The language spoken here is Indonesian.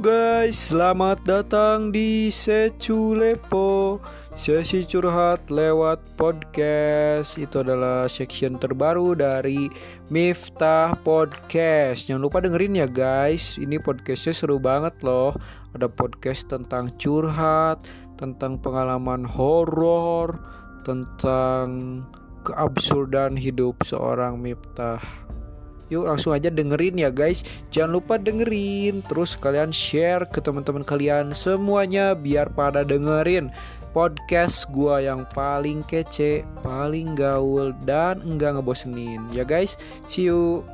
guys, selamat datang di Seculepo Sesi curhat lewat podcast. Itu adalah section terbaru dari Miftah Podcast. Jangan lupa dengerin ya guys Ini podcastnya seru banget loh. Ada podcast tentang curhat Tentang pengalaman horor Tentang keabsurdan hidup seorang Miftah Yuk langsung aja dengerin ya guys. Jangan lupa dengerin. Terus kalian share ke teman-teman kalian semuanya Biar pada dengerin Podcast gua yang paling kece Paling gaul Dan enggak ngebosenin. Ya guys See you